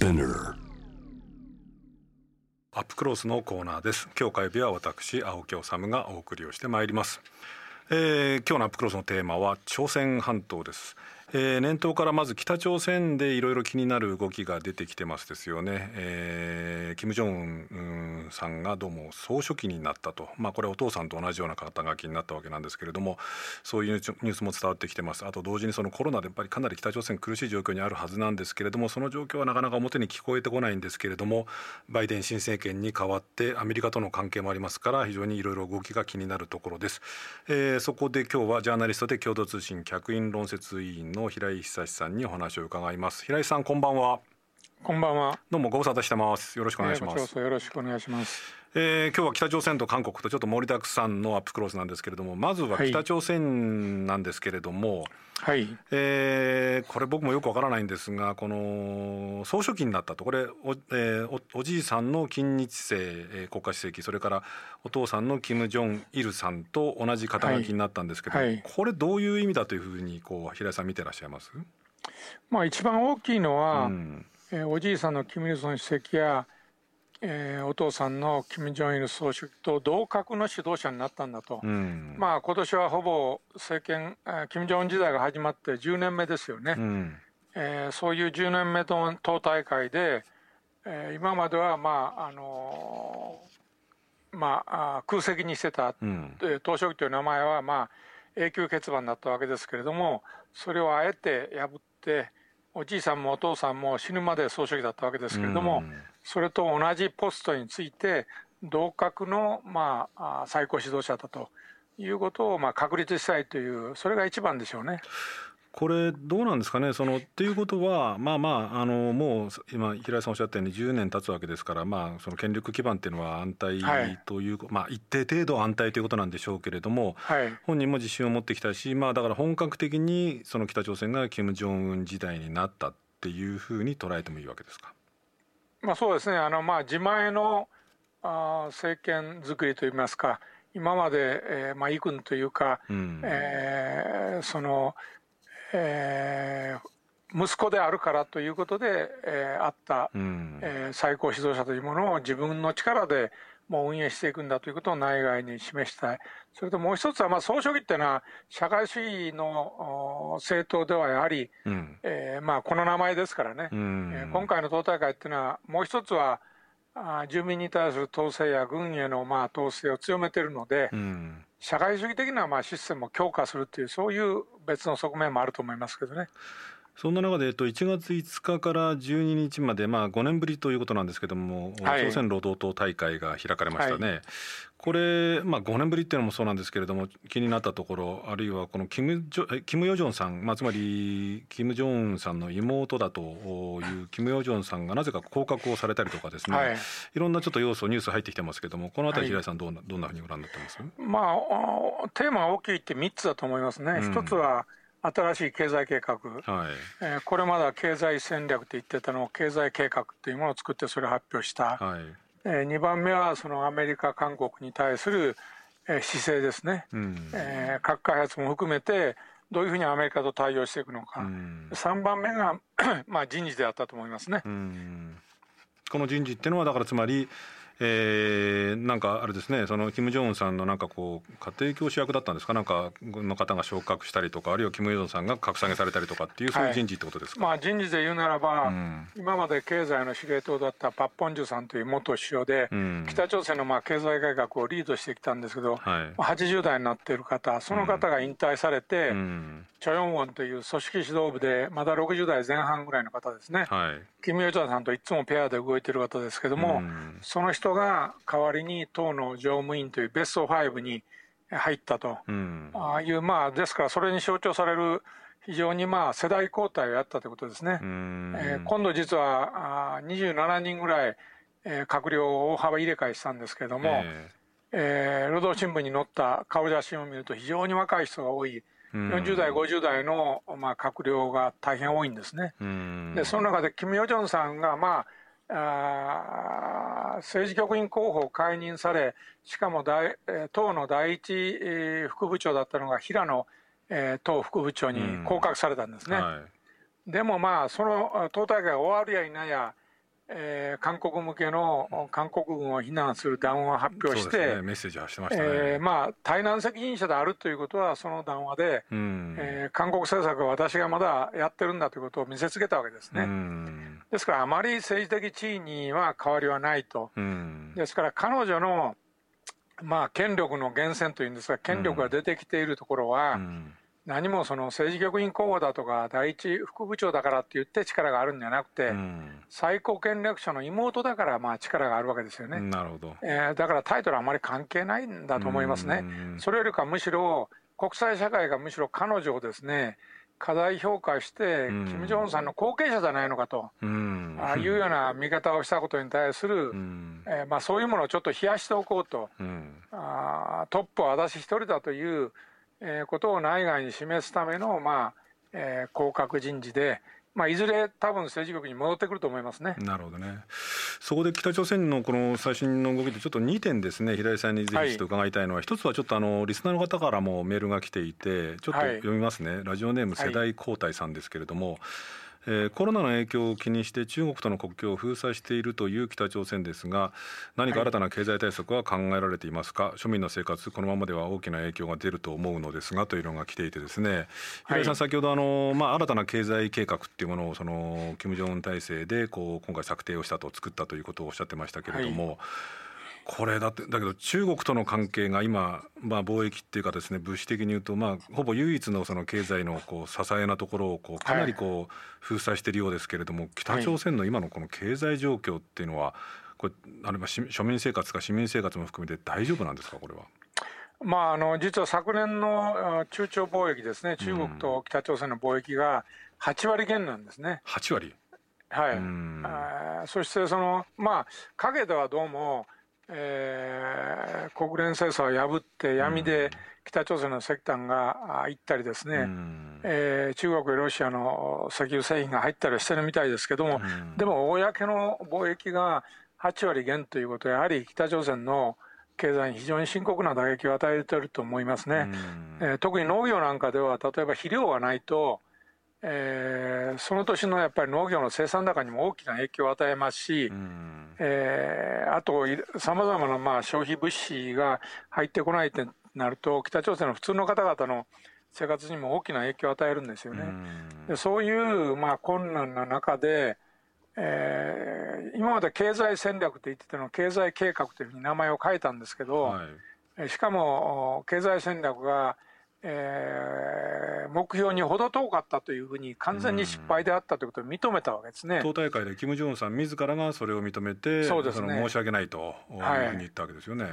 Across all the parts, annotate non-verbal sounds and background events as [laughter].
Spinner アップクロースのコーナーです。今日火曜日は私青木治がお送りをしてまいります、えー、今日のアップクロースのテーマは朝鮮半島です。えー、年頭からまず北朝鮮でいろいろ気になる動きが出てきてますですよね、えー、金正恩さんがどうも総書記になったと、まあ、これお父さんと同じような肩書きになったわけなんですけれどもそういうニュースも伝わってきてます。あと同時にそのコロナでやっぱりかなり北朝鮮苦しい状況にあるはずなんですけれどもその状況はなかなか表に聞こえてこないんですけれどもバイデン新政権に代わってアメリカとの関係もありますから非常にいろいろ動きが気になるところです、えー、そこで今日はジャーナリストで共同通信客員論説委員の平井久さんにお話を伺います。平井さんこんばんは。こんばんは。どうもご無沙汰してます。よろしくお願いします、よろしくお願いします。えー、今日は北朝鮮と韓国とちょっと盛りだくさんのアップクロースなんですけれどもまずは北朝鮮なんですけれども、はい、えー、これ僕もよくわからないんですがこの総書記になったと。これお,、えー、おおじいさんの金日成、えー、国家主席それからお父さんのキム・ジョンイルさんと同じ肩書きになったんですけど、はい。はい、これどういう意味だというふうにこう平井さん見てらっしゃいます？まあ一番大きいのは、うん、えー、おじいさんのキム・イルソン主席やえー、お父さんの金正日総書記と同格の指導者になったんだと、うん、まあ今年はほぼ政権、金正恩時代が始まって10年目ですよね、うん、えー、そういう10年目の党大会で、えー、今までは、まああのー、まあ、空席にしてた、うん、党書記という名前は、まあ、永久欠番だったわけですけれどもそれをあえて破っておじいさんもお父さんも死ぬまで総書記だったわけですけれども、うんそれと同じポストについて同格の、まあ、最高指導者だということを、まあ、確立したいというそれが一番でしょうね。これどうなんですかね？そのっていうことはまあまああのもう今平井さんおっしゃったように10年経つわけですからまあその権力基盤っていうのは安泰という、はい、まあ一定程度安泰ということなんでしょうけれども、はい、本人も自信を持ってきたしまあだから本格的にその北朝鮮が金正恩時代になったっていうふうに捉えてもいいわけですか？まあ、そうですね。あの、まあ、自前のあ政権作りといいますか今まで、えーまあ、異軍というか、うん、えー、その、えー、息子であるからということで、えー、あった、うん、えー、最高指導者というものを自分の力でもう運営していくんだということを内外に示したい。それともう一つは、まあ、総書記っていうのは、社会主義の政党ではやはり、うん、えー、まあ、この名前ですからね、うん、えー、今回の党大会っていうのは、もう一つは、あ住民に対する統制や軍へのまあ統制を強めているので、うん、社会主義的なまあシステムを強化するという、そういう別の側面もあると思いますけどね。そんな中で、えっと、1月5日から12日まで、まあ、5年ぶりということなんですけれども、はい、朝鮮労働党大会が開かれましたね。はい、これ、まあ、5年ぶりっていうのもそうなんですけれども、気になったところ、あるいはこのキム・ジョキムヨジョンさん、まあ、つまり、キム・ジョンさんの妹だというキム・ヨジョンさんがなぜか降格をされたりとかですね、はい、いろんなちょっと要素、ニュース入ってきてますけれども、このあたり、平井さんどんな、どんなふうにご覧になってます？まあ、テーマが大きいって3つだと思いますね。一、うん、つは新しい経済計画、はい。えー、これまでは経済戦略と言ってたのを経済計画というものを作ってそれを発表した、はい、えー、2番目はそのアメリカ、韓国に対する、えー、姿勢ですね、うん、えー、核開発も含めてどういうふうにアメリカと対応していくのか、うん、3番目が [clears throat] まあ人事であったと思いますね。うん、この人事っていうのはだからつまりえー、なんかあれですねそのキム・ジョンウンさんのなんかこう家庭教師役だったんですか？なんかの方が昇格したりとかあるいはキム・ジョンさんが格下げされたりとかっていうそういう人事ってことですか、はい、まあ、人事で言うならば、うん、今まで経済の司令塔だったパッポンジュさんという元首相で、うん、北朝鮮のまあ経済改革をリードしてきたんですけど、はい、80代になっている方その方が引退されて、うん、チョ・ヨンウォンという組織指導部でまだ60代前半ぐらいの方ですね、はい、キム・ヨジョンさんといつもペアで動いている方ですけども、その人が代わりに党の常務委員というベスト5に入ったと、うん、ああいうまあですからそれに象徴される非常にまあ世代交代をやったということですね。えー、今度実はあ27人ぐらい、えー、閣僚を大幅入れ替えしたんですけれども、えー、えー、労働新聞に載った顔写真を見ると非常に若い人が多い。40代、50代の、まあ、閣僚が大変多いんですね。で、その中で、キム・ヨジョンさんが、まあ、あ政治局員候補を解任され、しかも大党の第一、えー、副部長だったのが平野、えー、党副部長に降格されたんですね。はい、でもまあ、その党大会が終わるやいなや、えー、韓国向けの韓国軍を非難する談話を発表して、ね、メッセージはしてましたね、えー、まあ、対南責任者であるということは、その談話で、うん、えー、韓国政策は私がまだやってるんだということを見せつけたわけですね。うん、ですから、あまり政治的地位には変わりはないと。うん、ですから、彼女の、まあ、権力の源泉というんですが、権力が出てきているところは、うん何もその政治局員候補だとか第一副部長だからって言って力があるんじゃなくて、うん、最高権力者の妹だからまあ力があるわけですよね。なるほど、えー、だからタイトルはあまり関係ないんだと思いますね。それよりかむしろ国際社会がむしろ彼女をですね過大評価して、金正恩さんの後継者じゃないのかと、うん、ああいうような見方をしたことに対する、うん、えー、まあ、そういうものをちょっと冷やしておこうと、うん、あトップは私一人だというえー、ことを内外に示すための、まあえー、降格人事で、まあ、いずれ多分政治局に戻ってくると思いますね。なるほどね。そこで北朝鮮のこの最新の動きでちょっと2点ですね、平井さんにぜひと伺いたいのは、はい、一つはちょっとあのリスナーの方からもメールが来ていて、ちょっと読みますね。はい、ラジオネーム世代交代さんですけれども。はいえー、コロナの影響を気にして中国との国境を封鎖しているという北朝鮮ですが何か新たな経済対策は考えられていますか、はい、庶民の生活このままでは大きな影響が出ると思うのですがというのが来ていてですね。平井さん、先ほどあの、まあ、新たな経済計画っていうものをその金正恩体制でこう今回策定をしたと作ったということをおっしゃってましたけれども。はいこれだってだけど中国との関係が今、まあ、貿易っていうかですね物資的に言うと、まあ、ほぼ唯一のその経済のこう支えなところをこうかなりこう封鎖しているようですけれども、北朝鮮の今のこの経済状況っていうのはこれあるいは庶民生活か市民生活も含めて大丈夫なんですかこれは？まあ、あの実は昨年の中朝貿易ですね、中国と北朝鮮の貿易が8割減なんですね。8割？はい、あそしてその、まあ、陰ではどうも、えー、国連制裁を破って闇で北朝鮮の石炭が行ったりですね、うん、えー、中国やロシアの石油製品が入ったりしてるみたいですけども、うん、でも公の貿易が8割減ということはやはり北朝鮮の経済に非常に深刻な打撃を与えていると思いますね、うん、えー、特に農業なんかでは例えば肥料がないとえー、その年のやっぱり農業の生産高にも大きな影響を与えますし、うん、えー、あとさまざまなまあ消費物資が入ってこないってなると北朝鮮の普通の方々の生活にも大きな影響を与えるんですよね。うん、でそういうまあ困難な中で、えー、今まで経済戦略と言ってたの経済計画というふうに名前を変えたんですけど、はい、しかも経済戦略がえー、目標に程遠かったというふうに完全に失敗であったということを認めたわけですね、党大会でキム・ジョンさん自らがそれを認めてそうです、ね、申し訳ないというふうに言ったわけですよね。はい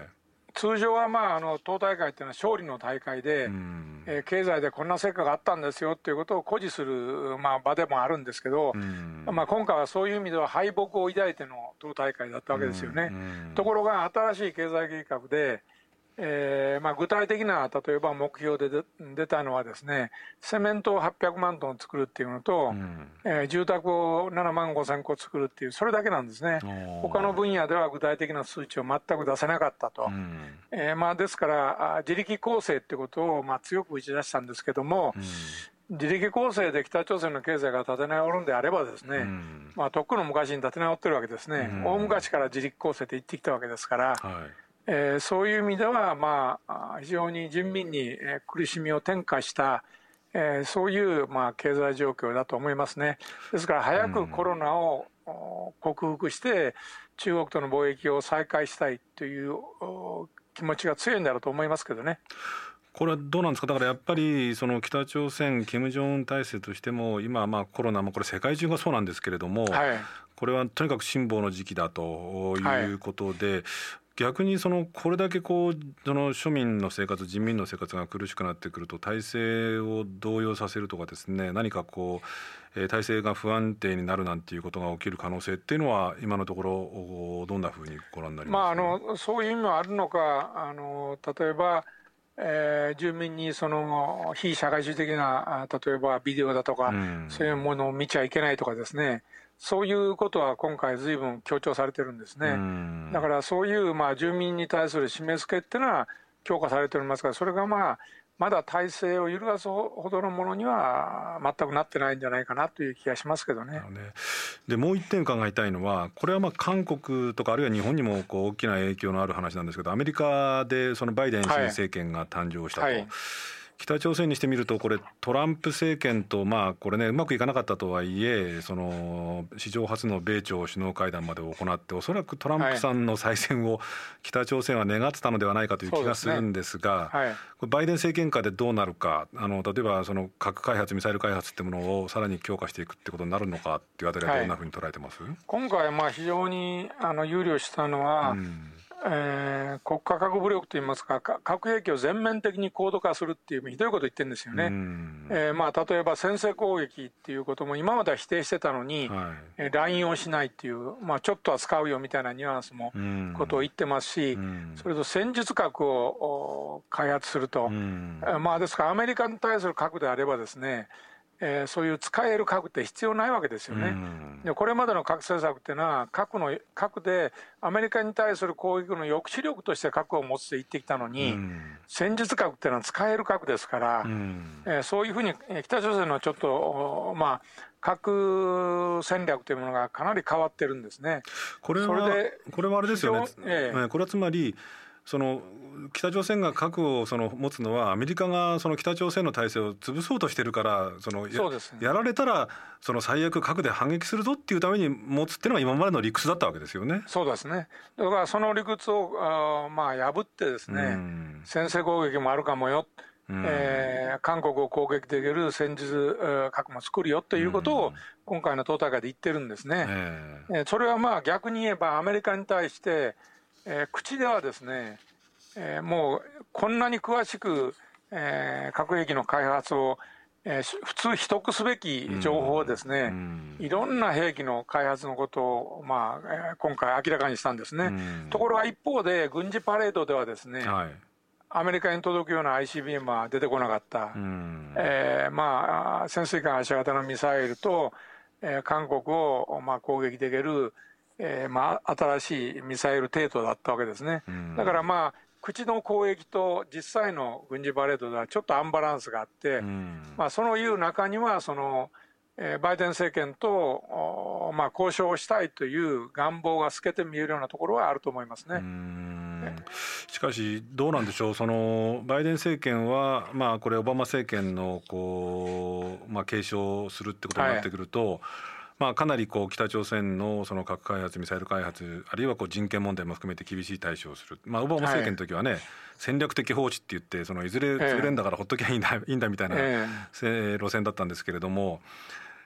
通常はまああの党大会っていうのは勝利の大会で、うん、えー、経済でこんな成果があったんですよということを誇示する、まあ、場でもあるんですけど、うん、まあ、今回はそういう意味では敗北を抱いての党大会だったわけですよね。うん、ところが新しい経済計画でえーまあ、具体的な例えば目標で出たのはですねセメントを800万トン作るっていうのと、うん、えー、住宅を7万5千個作るっていうそれだけなんですね。他の分野では具体的な数値を全く出せなかったと、うん、えー、まあ、ですから自力構成ってことをまあ強く打ち出したんですけども、うん。自力構成で北朝鮮の経済が立て直るんであればですね、うん、まあ、とっくの昔に立て直ってるわけですね、うん、大昔から自力構成って言ってきたわけですから、はいえー、そういう意味では、まあ、非常に人民に苦しみを転嫁した、えー、そういう、まあ、経済状況だと思いますね。ですから早くコロナを克服して中国との貿易を再開したいという気持ちが強いんだろうと思いますけどね。これはどうなんですか？だからやっぱりその北朝鮮金正恩体制としても今まあコロナもこれ世界中がそうなんですけれども、はい、これはとにかく辛抱の時期だということで、はい逆にそのこれだけこうその庶民の生活人民の生活が苦しくなってくると体制を動揺させるとかですね何かこう、えー、体制が不安定になるなんていうことが起きる可能性っていうのは今のところどんなふうにご覧になりますか、まあ、あのそういう意味もあるのかあの例えばえー、住民にその非社会主義的な例えばビデオだとか、うん、そういうものを見ちゃいけないとかですねそういうことは今回、ずいぶん強調されてるんですね。だからそういうまあ住民に対する締め付けっていうのは強化されておりますが、それがまあまだ体制を揺るがすほどのものには全くなってないんじゃないかなという気がしますけどね。ねでもう一点伺いたいのはこれはまあ韓国とかあるいは日本にもこう大きな影響のある話なんですけどアメリカでそのバイデン新政権が誕生したと。はいはい北朝鮮にしてみると、これ、トランプ政権と、まあ、これね、うまくいかなかったとはいえ、その史上初の米朝首脳会談まで行って、おそらくトランプさんの再選を北朝鮮は願ってたのではないかという気がするんですが、すねはい、バイデン政権下でどうなるか、あの例えばその核開発、ミサイル開発っていうものをさらに強化していくってことになるのかっていうあたりは、どんなふうに捉えてます、はい、今回、まあ非常にあの憂慮したのは、うんえー、国家核武力といいますか、核兵器を全面的に高度化するっていう、ひどいこと言ってるんですよね、えーまあ、例えば先制攻撃っていうことも、今までは否定してたのに、はい、乱用しないっていう、まあ、ちょっとは使うよみたいなニュアンスも、ことを言ってますし、それと戦術核を開発すると、まあ、ですから、アメリカに対する核であればですね、えー、そういう使える核って必要ないわけですよね。でこれまでの核政策っていうのは核の核でアメリカに対する攻撃の抑止力として核を持つと言ってきたのに、戦術核っていうのは使える核ですから、えー、そういうふうに北朝鮮のちょっとまあ核戦略というものがかなり変わってるんですね。これはこれはあれですよね。えー、これはつまりその北朝鮮が核をその持つのはアメリカがその北朝鮮の体制を潰そうとしてるからそのや、ね、やられたらその最悪核で反撃するぞっていうために持つっていうのが今までの理屈だったわけですよね。そうですね。だからその理屈をあまあ破ってですね、先制攻撃もあるかもよ。えー、韓国を攻撃できる戦術核も作るよということを今回の党大会で言ってるんですね。えー、それはまあ逆に言えばアメリカに対してえー、口ではですね、えー、もうこんなに詳しく、えー、核兵器の開発を、えー、普通秘匿すべき情報をですね、いろんな兵器の開発のことを、まあえー、今回明らかにしたんですね。ところが一方で軍事パレードではですね、はい。アメリカに届くような ICBM は出てこなかった、えー、まあ、潜水艦発射型のミサイルと、えー、韓国を、まあ、攻撃できる、えーまあ、新しいミサイル程度だったわけですね。だからまあ口の攻撃と実際の軍事パレードではちょっとアンバランスがあって、まあ、そのいう中にはその、えー、バイデン政権と、まあ、交渉したいという願望が透けて見えるようなところはあると思いますね。しかし、どうなんでしょう、そのバイデン政権は、まあ、これ、オバマ政権のこう、まあ、継承するってことになってくると、はいまあ、かなりこう北朝鮮のその核開発、ミサイル開発、あるいはこう人権問題も含めて厳しい対処をする、まあ、オバマ政権の時はね、はい、戦略的放置って言って、そのいずれ潰れんだからほっときゃいいんだ,、いいんだみたいな、路線だったんですけれども。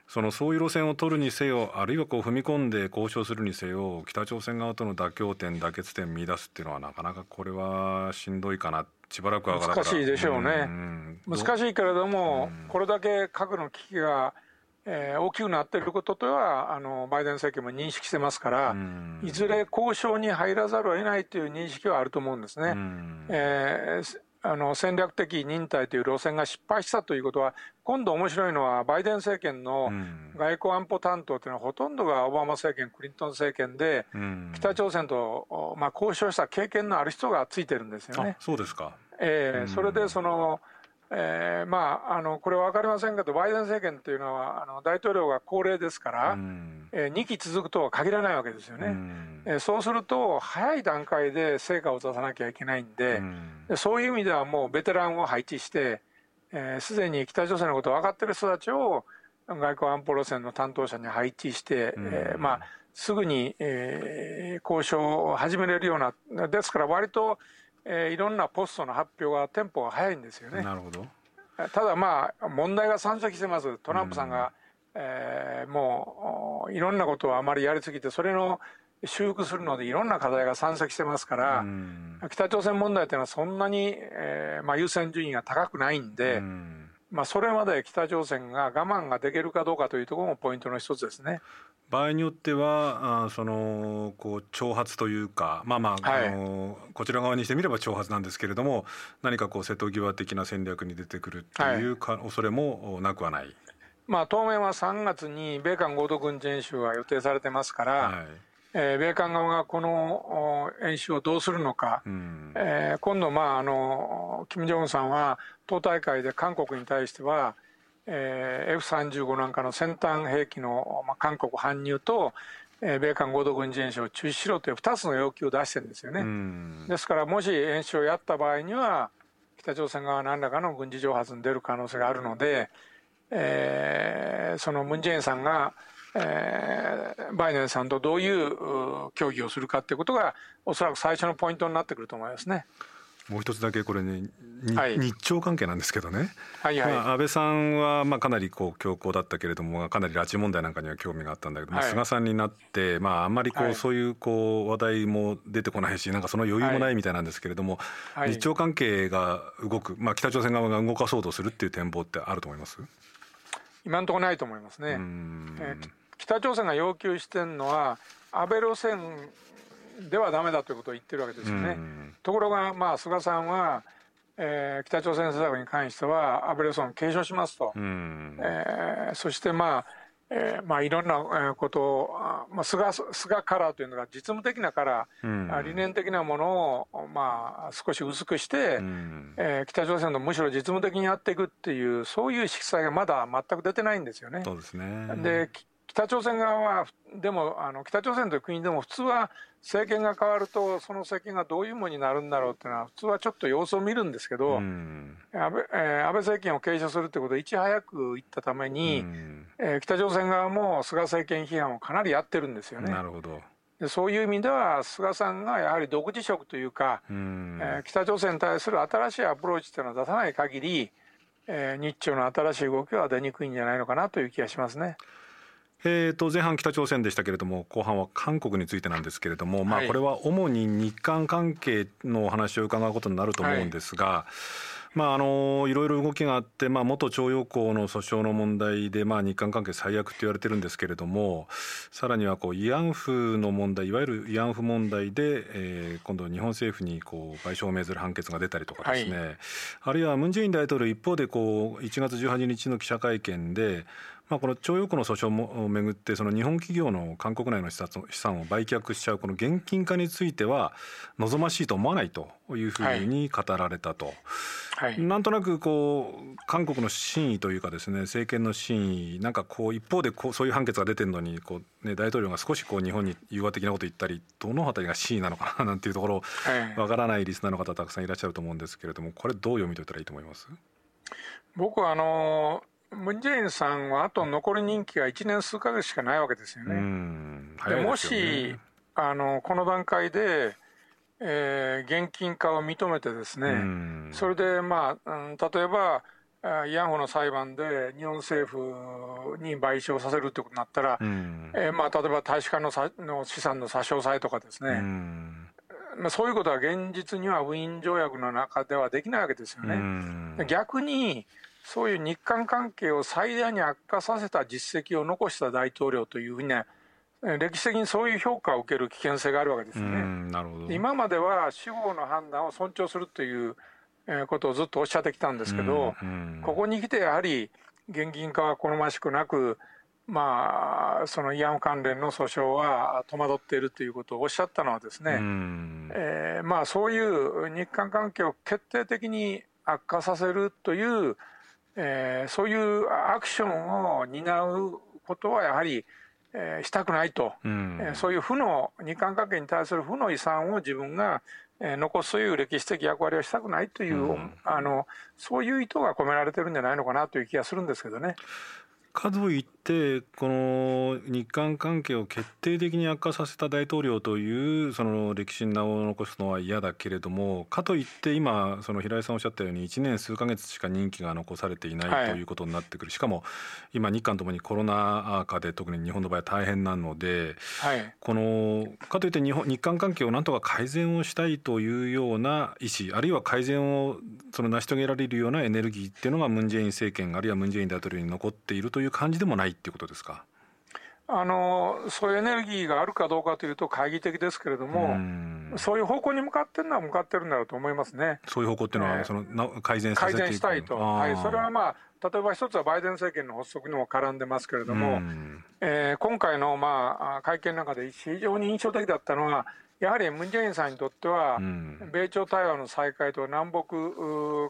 そのそういう路線を取るにせよあるいはこう踏み込んで交渉するにせよ北朝鮮側との妥協点妥結点見出すっていうのはなかなかこれはしんどいかなしばらくは難しいでしょうね、うん。う？ん、難しいけれども、うん、これだけ核の危機がえー、大きくなっていることとはあのバイデン政権も認識してますから、いずれ交渉に入らざるを得ないという認識はあると思うんですね。えーあの戦略的忍耐という路線が失敗したということは、今度面白いのは、バイデン政権の外交安保担当というのは、ほとんどがオバマ政権、クリントン政権で、北朝鮮と、まあ、交渉した経験のある人がついてるんですよね。そうですか、えー、それでそのえー、まあ、あのこれは分かりませんけど、バイデン政権というのは、あの大統領が高齢ですから、うん、えー、2期続くとは限らないわけですよね、うん、えー、そうすると、早い段階で成果を出さなきゃいけないんで、うん、そういう意味ではもうベテランを配置して、す、で、に北朝鮮のことを分かってる人たちを外交安保路線の担当者に配置して、うん、えー、まあ、すぐに、えー、交渉を始めれるような、ですから割と、えー、いろんなポストの発表がテンポが早いんですよね。なるほど。ただまあ問題が山積してます。トランプさんが、うん、えー、もういろんなことをあまりやりすぎてそれの修復するのでいろんな課題が山積してますから、うん、北朝鮮問題というのはそんなに、えーまあ、優先順位が高くないんで、うん、まあ、それまで北朝鮮が我慢ができるかどうかというところもポイントの一つですね。場合によってはあそのこう挑発というかまあまあ、はい、あのこちら側にしてみれば挑発なんですけれども何かこう瀬戸際的な戦略に出てくるっていうか、はい、恐れもなくはない。まあ、当面は3月に米韓合同軍事演習が予定されてますから、はいえー、米韓側がこの演習をどうするのか、うん、えー、今度、まあ、あの金正恩さんは党大会で韓国に対しては、えー、F35 なんかの先端兵器の、まあ、韓国搬入と、えー、米韓合同軍事演習を中止しろという2つの要求を出してるんですよね。うん、ですからもし演習をやった場合には北朝鮮側何らかの軍事挑発に出る可能性があるので、えー、そのムン・ジェインさんがえー、バイデンさんとどういう協議をするかということがおそらく最初のポイントになってくると思いますね。もう一つだけこれね、はい、日朝関係なんですけどね、はいはい、まあ、安倍さんはまあかなりこう強硬だったけれどもかなり拉致問題なんかには興味があったんだけども、はい、菅さんになって、まあ、あんまりこう、そういうこう話題も出てこないしなんかその余裕もないみたいなんですけれども、日朝関係が動く、まあ、北朝鮮側が動かそうとするっていう展望ってあると思います？今のところないと思いますね。えー北朝鮮が要求してるのは安倍路線ではだめだということを言ってるわけですよね。ところが、まあ、菅さんは、えー、北朝鮮政策に関しては安倍路線を継承しますと、えー、そしてまあえーまあ、いろんなことを、まあ、菅菅カラーというのが実務的なカラー、うん、理念的なものを、まあ、少し薄くして、うん、えー、北朝鮮のむしろ実務的にやっていくっていうそういう色彩がまだ全く出てないんですよね。そうですね。で北朝鮮側は、でもあの北朝鮮という国でも普通は政権が変わると、その政権がどういうものになるんだろうっていうのは、普通はちょっと様子を見るんですけど、安倍えー、安倍政権を継承するということをいち早く言ったために、えー、北朝鮮側も菅政権批判をかなりやってるんですよね。なるほどでそういう意味では、菅さんがやはり独自色というか、うえー、北朝鮮に対する新しいアプローチというのを出さない限り、えー、日朝の新しい動きは出にくいんじゃないのかなという気がしますね。えー、と前半北朝鮮でしたけれども後半は韓国についてなんですけれども、まあ、これは主に日韓関係のお話を伺うことになると思うんですが、はい。まあ、あのいろいろ動きがあって、まあ、元徴用工の訴訟の問題で、まあ、日韓関係最悪って言われてるんですけれどもさらにはこう慰安婦の問題いわゆる慰安婦問題で、えー、今度日本政府にこう賠償を命ずる判決が出たりとかですね、はい、あるいはムン・ジェイン大統領一方でこう1月18日の記者会見でまあ、この徴用工の訴訟もめぐってその日本企業の韓国内の資産を売却しちゃうこの現金化については望ましいと思わないというふうに語られたと、はい、なんとなくこう韓国の真意というかですね政権の真意なんかこう一方でこうそういう判決が出てるのにこう、ね、大統領が少しこう日本に融和的なこと言ったりどの辺りが真意なのかな [laughs] なんていうところわからないリスナーの方たくさんいらっしゃると思うんですけれどもこれどう読み解いたらいいと思います？僕はあのムン・ジェインさんはあと残り任期が1年数か月しかないわけですよね。で、ね、もしあのこの段階で、えー、現金化を認めてですね、それで、まあ、うん、例えば慰安婦の裁判で日本政府に賠償させるということになったら、えー、まあ、例えば大使館のさの資産の差し押さえとかですね、まあ、そういうことは現実にはウィーン条約の中ではできないわけですよね。逆にそういう日韓関係を最大に悪化させた実績を残した大統領というふうにね歴史的にそういう評価を受ける危険性があるわけですよね。なるほど。今までは司法の判断を尊重するということをずっとおっしゃってきたんですけど、ここに来てやはり現金化は好ましくなく、まあ、その慰安婦関連の訴訟は戸惑っているということをおっしゃったのはですね、えー、まあ、そういう日韓関係を決定的に悪化させるというえー、そういうアクションを担うことはやはり、えー、したくないと、うん、えー、そういう負の日韓関係に対する負の遺産を自分が、えー、残すという歴史的役割をしたくないという、うん、あのそういう意図が込められてるんじゃないのかなという気がするんですけどね。かといってこの日韓関係を決定的に悪化させた大統領というその歴史に名を残すのは嫌だけれどもかといって今その平井さんおっしゃったように1年数か月しか任期が残されていないということになってくる、しかも今日韓ともにコロナ禍で特に日本の場合は大変なので、はい、このかといって日本日韓関係をなんとか改善をしたいというような意思あるいは改善をその成し遂げられるようなエネルギーっていうのがムン・ジェイン政権あるいはムン・ジェイン大統領に残っているという感じでもないっていうことですか？あのそういうエネルギーがあるかどうかというと懐疑的ですけれども、そういう方向に向かってるのは向かってるんだろうと思いますね。そういう方向っていうのは、えー、その改善改善したいと、はい、それはまあ例えば一つはバイデン政権の発足にも絡んでますけれども、うん、えー、今回のまあ会見の中で非常に印象的だったのは、やはりムン・ジェインさんにとっては、うん、米朝対話の再開と南北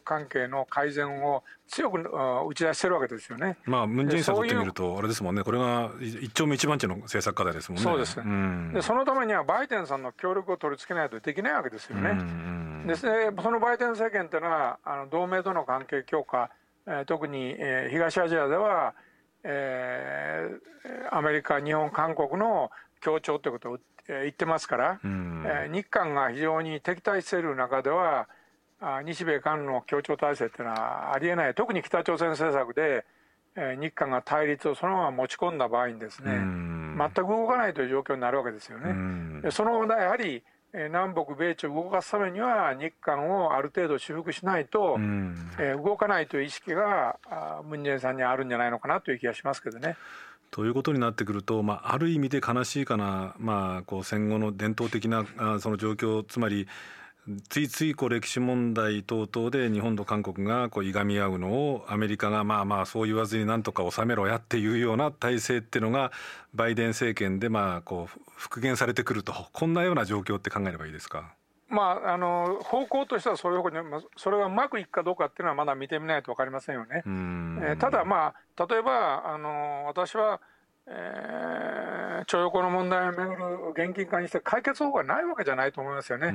関係の改善を強く打ち出してるわけですよね。まあ、ムン・ジェインさんにとってみると、あれですもんね、これが一丁目一番地の政策課題ですもんね。そうです、うん、でそのためにはバイデンさんの協力を取り付けないとできないわけですよね。うん、でそのバイデン政権というのは、あの同盟との関係強化、えー、特に、えー、東アジアでは、えー、アメリカ、日本、韓国の協調ということを言ってますから、日韓が非常に敵対している中では、日米韓の協調体制っていうのはありえない、特に北朝鮮政策で、え日韓が対立をそのまま持ち込んだ場合にですね、うん、全く動かないという状況になるわけですよね。うん、そのやはり南北米朝を動かすためには日韓をある程度修復しないと、うん、え動かないという意識がムン・ジェインさんにあるんじゃないのかなという気がしますけどね。ということになってくると、まあ、ある意味で悲しいかな、まあ、こう戦後の伝統的なあその状況つまりついついこう歴史問題等々で日本と韓国がこういがみ合うのをアメリカがまあまあそう言わずになんとか収めろやっていうような体制っていうのがバイデン政権でまあこう復元されてくるとこんなような状況って考えればいいですか？まあ、あの方向としてはそういう方向に、それがうまくいくかどうかっていうのはまだ見てみないと分かりませんよね。えー、ただ、まあ、例えばあの私は、えー、徴用工の問題をめぐる現金化にして解決法がないわけじゃないと思いますよね。あ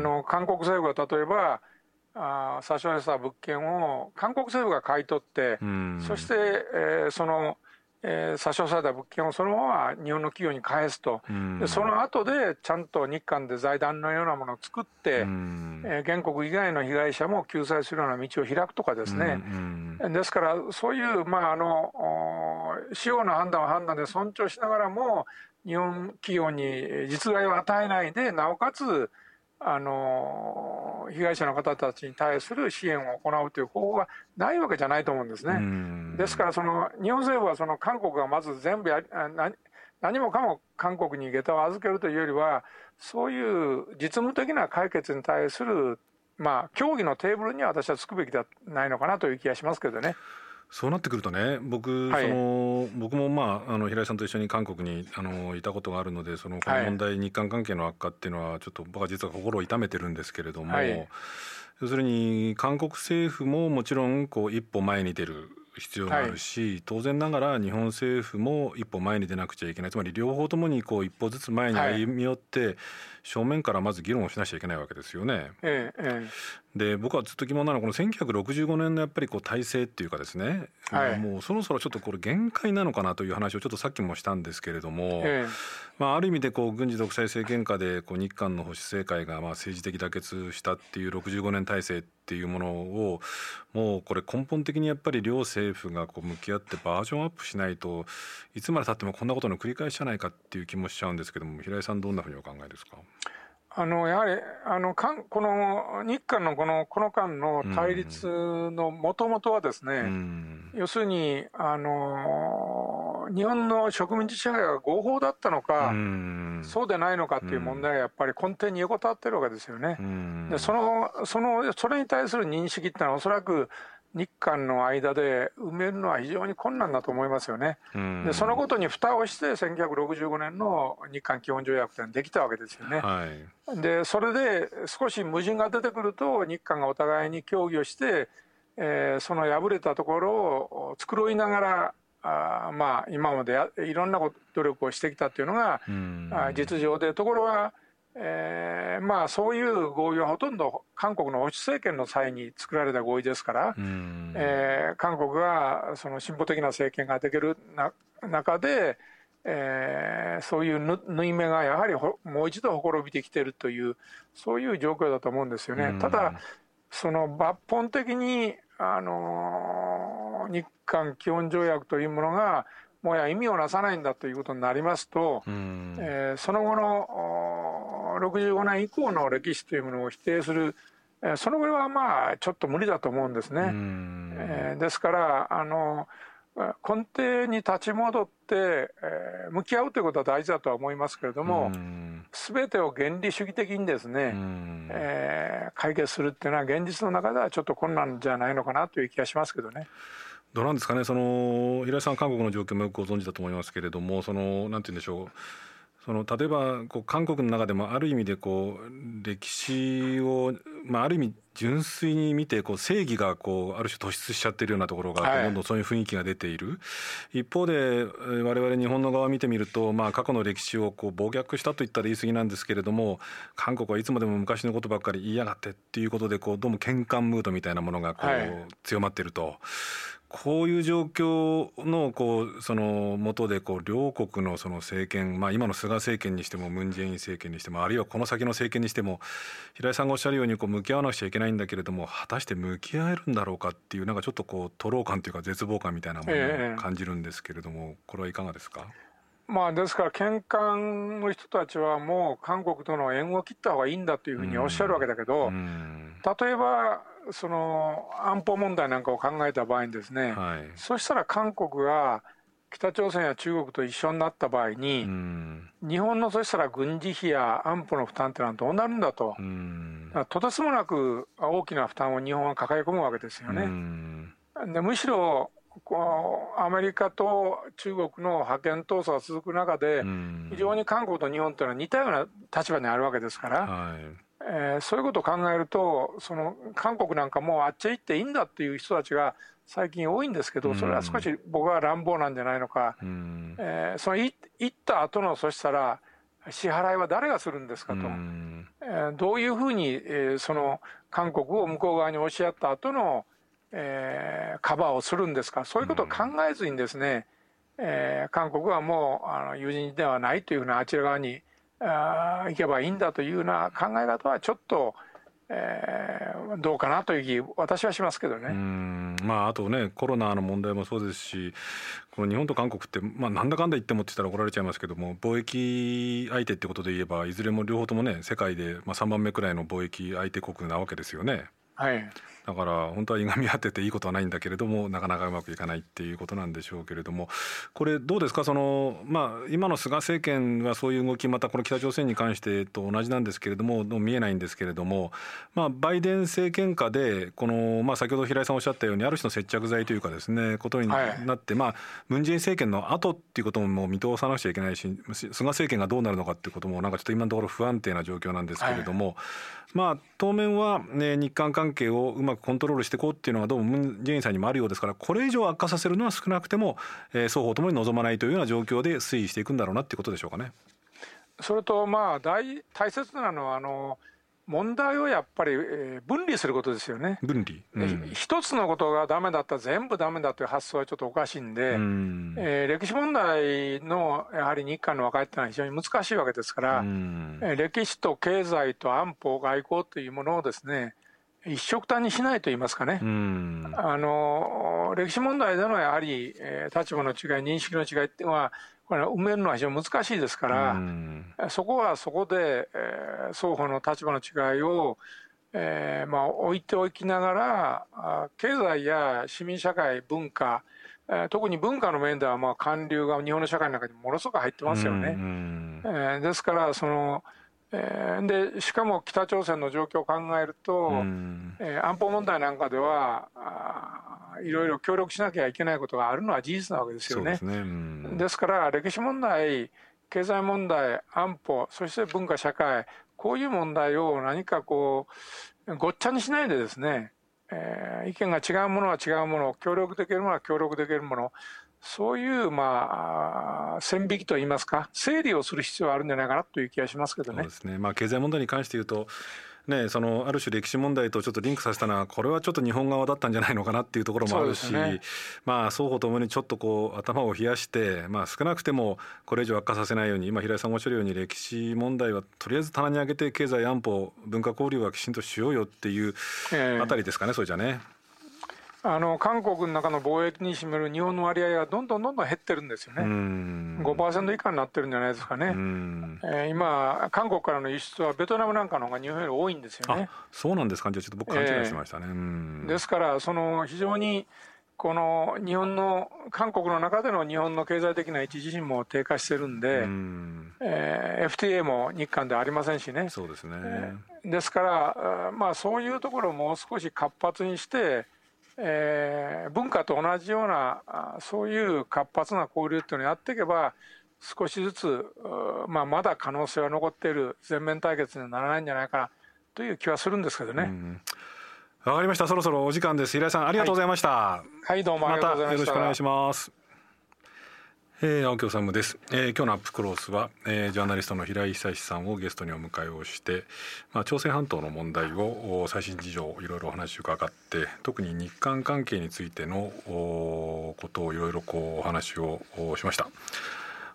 の韓国政府が例えばあ差し押さえた物件を韓国政府が買い取って、そして、えー、そのえー、差し押さえた物件をそのまま日本の企業に返すと、でその後でちゃんと日韓で財団のようなものを作って、えー、原告以外の被害者も救済するような道を開くとかですね、ですからそういう、まあ、あの司法の判断は判断で尊重しながらも日本企業に実害を与えないでなおかつあの被害者の方たちに対する支援を行うという方法がないわけじゃないと思うんですね。ですからその日本政府はその韓国がまず全部や何何もかも韓国に下駄を預けるというよりはそういう実務的な解決に対するまあ協議のテーブルには私はつくべきではないのかなという気がしますけどね。そうなってくるとね僕、はい、その僕も、まあ、あの平井さんと一緒に韓国にあのいたことがあるのでそのこの問題、はい、日韓関係の悪化っていうのはちょっと僕は実は心を痛めてるんですけれども、はい、要するに韓国政府ももちろんこう一歩前に出る必要があるし、はい、当然ながら日本政府も一歩前に出なくちゃいけない。つまり両方ともにこう一歩ずつ前に歩み寄って、正面からまず議論をしなきゃいけないわけですよね。ええ、で僕はずっと疑問なのはこの1965年のやっぱりこう体制っていうかですね、はい、もうそろそろちょっとこれ限界なのかなという話をちょっとさっきもしたんですけれども、えまあ、ある意味でこう軍事独裁政権下でこう日韓の保守政界がまあ政治的妥結したっていう65年体制っていうものをもうこれ根本的にやっぱり両政府がこう向き合ってバージョンアップしないといつまでたってもこんなことの繰り返しじゃないかっていう気もしちゃうんですけども平井さんどんなふうにお考えですか？あのやはりあのかんこの日韓のこのこの間の対立のもともとはですね、うん、要するにあの日本の植民地支配が合法だったのか、うん、そうでないのかっていう問題がやっぱり根底に横たわってるわけですよね。うん、でそのそのそれに対する認識ってのはおそらく日韓の間で埋めるのは非常に困難だと思いますよね。でそのことに蓋をして1965年の日韓基本条約ってできたわけですよね。はい、でそれで少し矛盾が出てくると日韓がお互いに協議をして、えー、その破れたところを繕いながらあまあ今までやいろんな努力をしてきたというのが、実情でところがえー、まあそういう合意はほとんど韓国の保守政権の際に作られた合意ですから、えー、韓国がその進歩的な政権ができるな中で、えー、そういう縫い目がやはりもう一度ほころびてきているというそういう状況だと思うんですよね。ただその抜本的にあの日韓基本条約というものがもや意味をなさないんだということになりますと、えー、その後の65年以降の歴史というものを否定する、えー、その上はまあちょっと無理だと思うんですね。えー、ですからあの根底に立ち戻って、えー、向き合うということは大事だとは思いますけれども、すべてを原理主義的にですね、えー、解決するっていうのは現実の中ではちょっと困難じゃないのかなという気がしますけどね。どうなんですかね。その平井さん韓国の状況もよくご存知だと思いますけれどもそのなんて言うんでしょうその例えばこう韓国の中でもある意味でこう歴史を、まあ、ある意味純粋に見てこう正義がこうある種突出しちゃってるようなところがどんどんそういう雰囲気が出ている、一方で我々日本の側を見てみると、まあ、過去の歴史をこう暴虐したといったら言い過ぎなんですけれども韓国はいつまでも昔のことばっかり言いやがってっていうことでこうどうも喧嘩ムードみたいなものがこう強まっていると。こういう状況のこうその元でこう両国のその政権、まあ、今の菅政権にしてもムン・ジェイン政権にしてもあるいはこの先の政権にしても平井さんがおっしゃるようにこう向き合わなくちゃいけないんだけれども果たして向き合えるんだろうかっていうなんかちょっとこう徒労感というか絶望感みたいなものを感じるんですけれども、これはいかがですか？まあ、ですから、献還の人たちはもう韓国との縁を切った方がいいんだというふうにおっしゃるわけだけど、例えばその安保問題なんかを考えた場合にですね、はい、そしたら韓国が北朝鮮や中国と一緒になった場合に、日本のそしたら軍事費や安保の負担ってのはどうなるんだと、とてつもなく大きな負担を日本は抱え込むわけですよね。でむしろアメリカと中国の覇権闘争が続く中で、非常に韓国と日本というのは似たような立場にあるわけですから。はい。えー、そういうことを考えるとその韓国なんかもうあっちへ行っていいんだっていう人たちが最近多いんですけどそれは少し僕は乱暴なんじゃないのか、うん、えー、その行った後のそしたら支払いは誰がするんですかと、うん、えー、どういうふうに、えー、その韓国を向こう側に押し合った後の、えー、カバーをするんですか？そういうことを考えずにですね、えー、韓国はもうあの友人ではないというふうなあちら側にあ行けばいいんだというような考え方はちょっと、えー、どうかなという気私はしますけどね。まあ、あとねコロナの問題もそうですしこの日本と韓国って、まあ、なんだかんだ言ってもって言ったら怒られちゃいますけども貿易相手ってことで言えばいずれも両方ともね世界で、まあ、3番目くらいの貿易相手国なわけですよね。はいだから本当はいがみ合ってていいことはないんだけれどもなかなかうまくいかないっていうことなんでしょうけれども。これどうですか？その、まあ、今の菅政権はそういう動きまたこの北朝鮮に関してと同じなんですけれども見えないんですけれども、まあ、バイデン政権下でこの、まあ、先ほど平井さんおっしゃったようにある種の接着剤というかですねことになって、はい、まあ、ムン・ジェイン政権の後っていうことももう見通さなくちゃいけないし菅政権がどうなるのかっていうこともなんかちょっと今のところ不安定な状況なんですけれども、はい、まあ、当面は、ね、日韓関係をうまくコントロールしていこうっていうのがどうもムン・ジェインさんにもあるようですからこれ以上悪化させるのは少なくても、えー、双方ともに望まないというような状況で推移していくんだろうなっていうことでしょうかね。それとまあ大大切なのはあの問題をやっぱり分離することですよね。分離、うん、一つのことがダメだったら全部ダメだという発想はちょっとおかしいんで、うん、えー、歴史問題のやはり日韓の和解っていうのは非常に難しいわけですから、うん、歴史と経済と安保外交というものをですね一色単にしないと言いますかね、あの歴史問題でのやはり、えー、立場の違い認識の違いっていうのはこれ埋めるのは非常に難しいですから、そこはそこで、えー、双方の立場の違いを、えーまあ、置いておきながら経済や市民社会文化特に文化の面ではまあ韓流が日本の社会の中にものすごく入ってますよね。えー、ですからそのえー、でしかも北朝鮮の状況を考えると、えー、安保問題なんかではあいろいろ協力しなきゃいけないことがあるのは事実なわけですよね。ですね。ですから歴史問題経済問題安保そして文化社会こういう問題を何かこうごっちゃにしないでですね、えー、意見が違うものは違うもの協力できるものは協力できるものそういうまあ線引きといいますか整理をする必要はあるんじゃないかなという気がしますけどね。そうですね。まあ経済問題に関して言うと。ね、そのある種歴史問題とちょっとリンクさせたのはこれはちょっと日本側だったんじゃないのかなっていうところもあるし、ね、まあ双方ともにちょっとこう頭を冷やして、まあ、少なくてもこれ以上悪化させないように今平井さんがおっしゃるように歴史問題はとりあえず棚に上げて経済安保文化交流はきちんとしようよっていうあたりですかね、えー、それじゃね。あの韓国の中の貿易に占める日本の割合がどんどんどんどん減ってるんですよね。5%以下になってるんじゃないですかね。えー、今、韓国からの輸出はベトナムなんかの方が日本より多いんですよね。そうなんですか、じゃあちょっと僕、勘違いしてましたね。えー、ですから、その非常にこの日本の韓国の中での日本の経済的な位置自身も低下してるんで、んえー、FTA も日韓ではありませんしね。そうですね、えー、ですから、まあ、そういうところをもう少し活発にして、えー、文化と同じようなそういう活発な交流っていうのをやっていけば少しずつ、まあ、まだ可能性は残っている全面対決にはならないんじゃないかなという気はするんですけどね。わかりました。そろそろお時間です。平井さん、ありがとうございました。はい、はい、どうもありがとうございました。またよろしくお願いします。えー、青木治です、えー、今日のアップクロースは、えー、ジャーナリストの平井久志さんをゲストにお迎えをして、まあ、朝鮮半島の問題を最新事情いろいろお話を伺って特に日韓関係についてのことをいろいろこうお話をしました。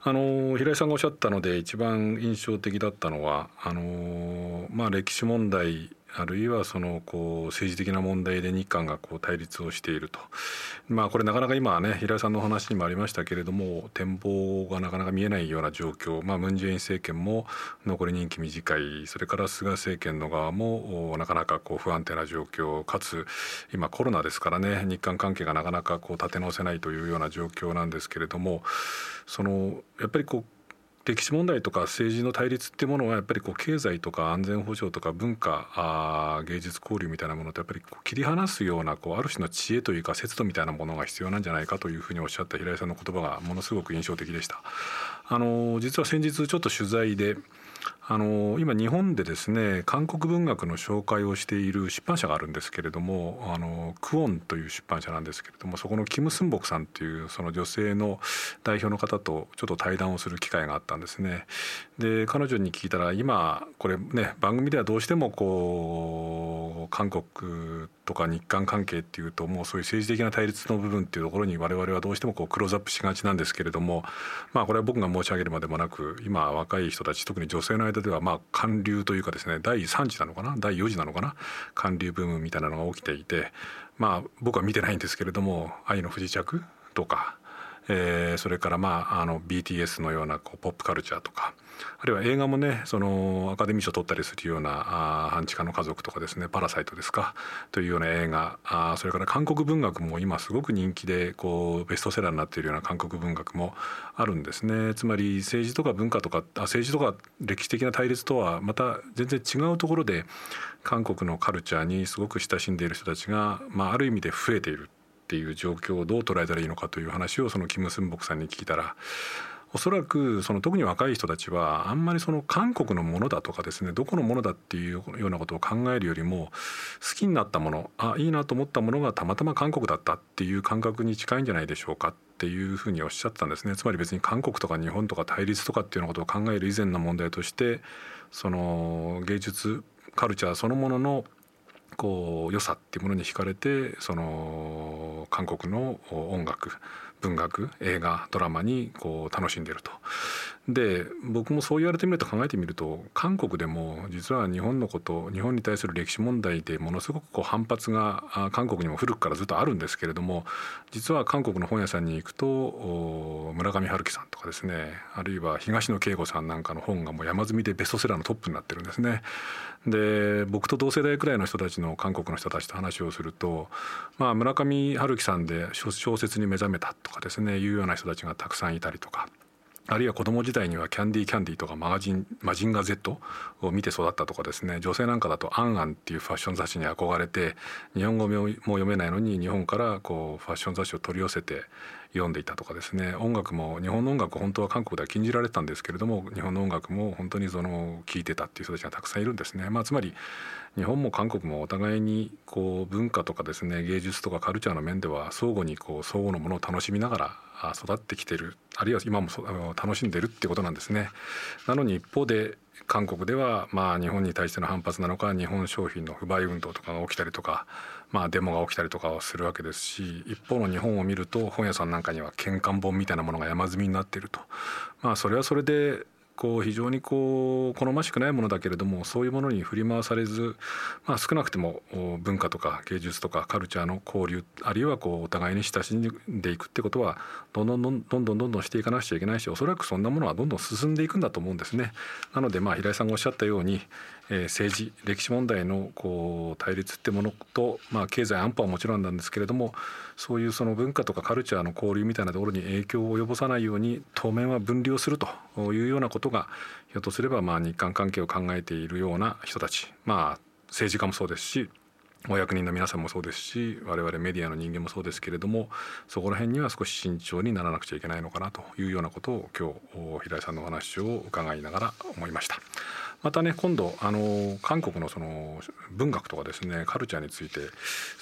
あの平井さんがおっしゃったので一番印象的だったのはあの、まあ、歴史問題あるいはそのこう政治的な問題で日韓がこう対立をしていると、まあ、これなかなか今ね平井さんのお話にもありましたけれども展望がなかなか見えないような状況、ま、ムン・ジェイン政権も残り任期短い。それから菅政権の側もなかなかこう不安定な状況。かつ今コロナですからね日韓関係がなかなかこう立て直せないというような状況なんですけれどもそのやっぱりこう歴史問題とか政治の対立っていうものはやっぱりこう経済とか安全保障とか文化あ芸術交流みたいなものとやっぱりこう切り離すようなこうある種の知恵というか節度みたいなものが必要なんじゃないかというふうにおっしゃった平井さんの言葉がものすごく印象的でした。あの実は先日ちょっと取材であの今日本でですね韓国文学の紹介をしている出版社があるんですけれどもあのクオンという出版社なんですけれどもそこのキム・スンボクさんというその女性の代表の方とちょっと対談をする機会があったんですね。で彼女に聞いたら今これね番組ではどうしてもこう韓国とか日韓関係っていうともうそういう政治的な対立の部分っていうところに我々はどうしてもこうクローズアップしがちなんですけれどもまあこれは僕が申し上げるまでもなく今若い人たち特に女性の間ではまあ韓流というかですね第3次なのかな？第4次なのかな？韓流ブームみたいなのが起きていてまあ僕は見てないんですけれども「愛の不時着」とかえー、それからまああの BTS のようなこうポップカルチャーとかあるいは映画もねそのアカデミー賞を取ったりするような「あ半地下の家族」とかですね「パラサイト」ですかというような映画あそれから韓国文学も今すごく人気でこうベストセラーになっているような韓国文学もあるんですね。つまり政治とか文化とかあ政治とか歴史的な対立とはまた全然違うところで韓国のカルチャーにすごく親しんでいる人たちが、まあ、ある意味で増えている。っていう状況をどう捉えたらいいのかという話をそのキム・スンボクさんに聞いたらおそらくその特に若い人たちはあんまりその韓国のものだとかですねどこのものだっていうようなことを考えるよりも好きになったものあいいなと思ったものがたまたま韓国だったっていう感覚に近いんじゃないでしょうかっていうふうにおっしゃったんですね。つまり別に韓国とか日本とか対立とかっていうようなことを考える以前の問題としてその芸術カルチャーそのもののこう良さっていうものに惹かれてその韓国の音楽文学映画ドラマにこう楽しんでると。で僕もそう言われてみると考えてみると韓国でも実は日本のこと日本に対する歴史問題でものすごくこう反発が韓国にも古くからずっとあるんですけれども実は韓国の本屋さんに行くと村上春樹さんとかですねあるいは東野圭吾さんなんかの本がもう山積みでベストセラーのトップになってるんですね。で僕と同世代くらいの人たちの韓国の人たちと話をすると、まあ、村上春樹さんで小説に目覚めたとかですねいうような人たちがたくさんいたりとか。あるいは子供時代にはキャンディーキャンディーとかマガジンマジンガー Z を見て育ったとかですね女性なんかだと「アンアン」っていうファッション雑誌に憧れて日本語も読めないのに日本からこうファッション雑誌を取り寄せて読んでいたとかですね音楽も日本の音楽本当は韓国では禁じられてたんですけれども日本の音楽も本当にその聴いてたっていう人たちがたくさんいるんですね。まあ、つまり日本も韓国もお互いにこう文化とかですね芸術とかカルチャーの面では相互にこう相互のものを楽しみながら育ってきてるあるいは今も楽しんでるってことなんですね。なのに一方で韓国ではまあ日本に対しての反発なのか日本商品の不買運動とかが起きたりとかまあデモが起きたりとかをするわけですし一方の日本を見ると本屋さんなんかには喧嘩本みたいなものが山積みになっているとまあそれはそれでこう非常にこう好ましくないものだけれどもそういうものに振り回されず、まあ、少なくても文化とか芸術とかカルチャーの交流あるいはこうお互いに親しんでいくってことはどんどんどんどんどんどんどんしていかなくちゃいけないしおそらくそんなものはどんどん進んでいくんだと思うんですね。なのでまあ平井さんがおっしゃったように、え、政治歴史問題のこう対立ってものと、まあ、経済安保はもちろんなんですけれどもそういうその文化とかカルチャーの交流みたいなところに影響を及ぼさないように当面は分離をするというようなことがひょっとすればまあ日韓関係を考えているような人たちまあ政治家もそうですしお役人の皆さんもそうですし我々メディアの人間もそうですけれどもそこら辺には少し慎重にならなくちゃいけないのかなというようなことを今日平井さんのお話を伺いながら思いました。またね今度あの韓国のその文学とかですねカルチャーについて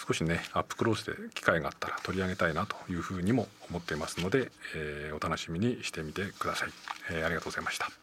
少しねアップクロースで機会があったら取り上げたいなというふうにも思っていますので、えー、お楽しみにしてみてください、えー、ありがとうございました。